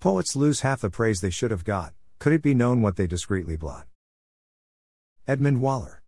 Poets lose half the praise they should have got, could it be known what they discreetly blot. Edmund Waller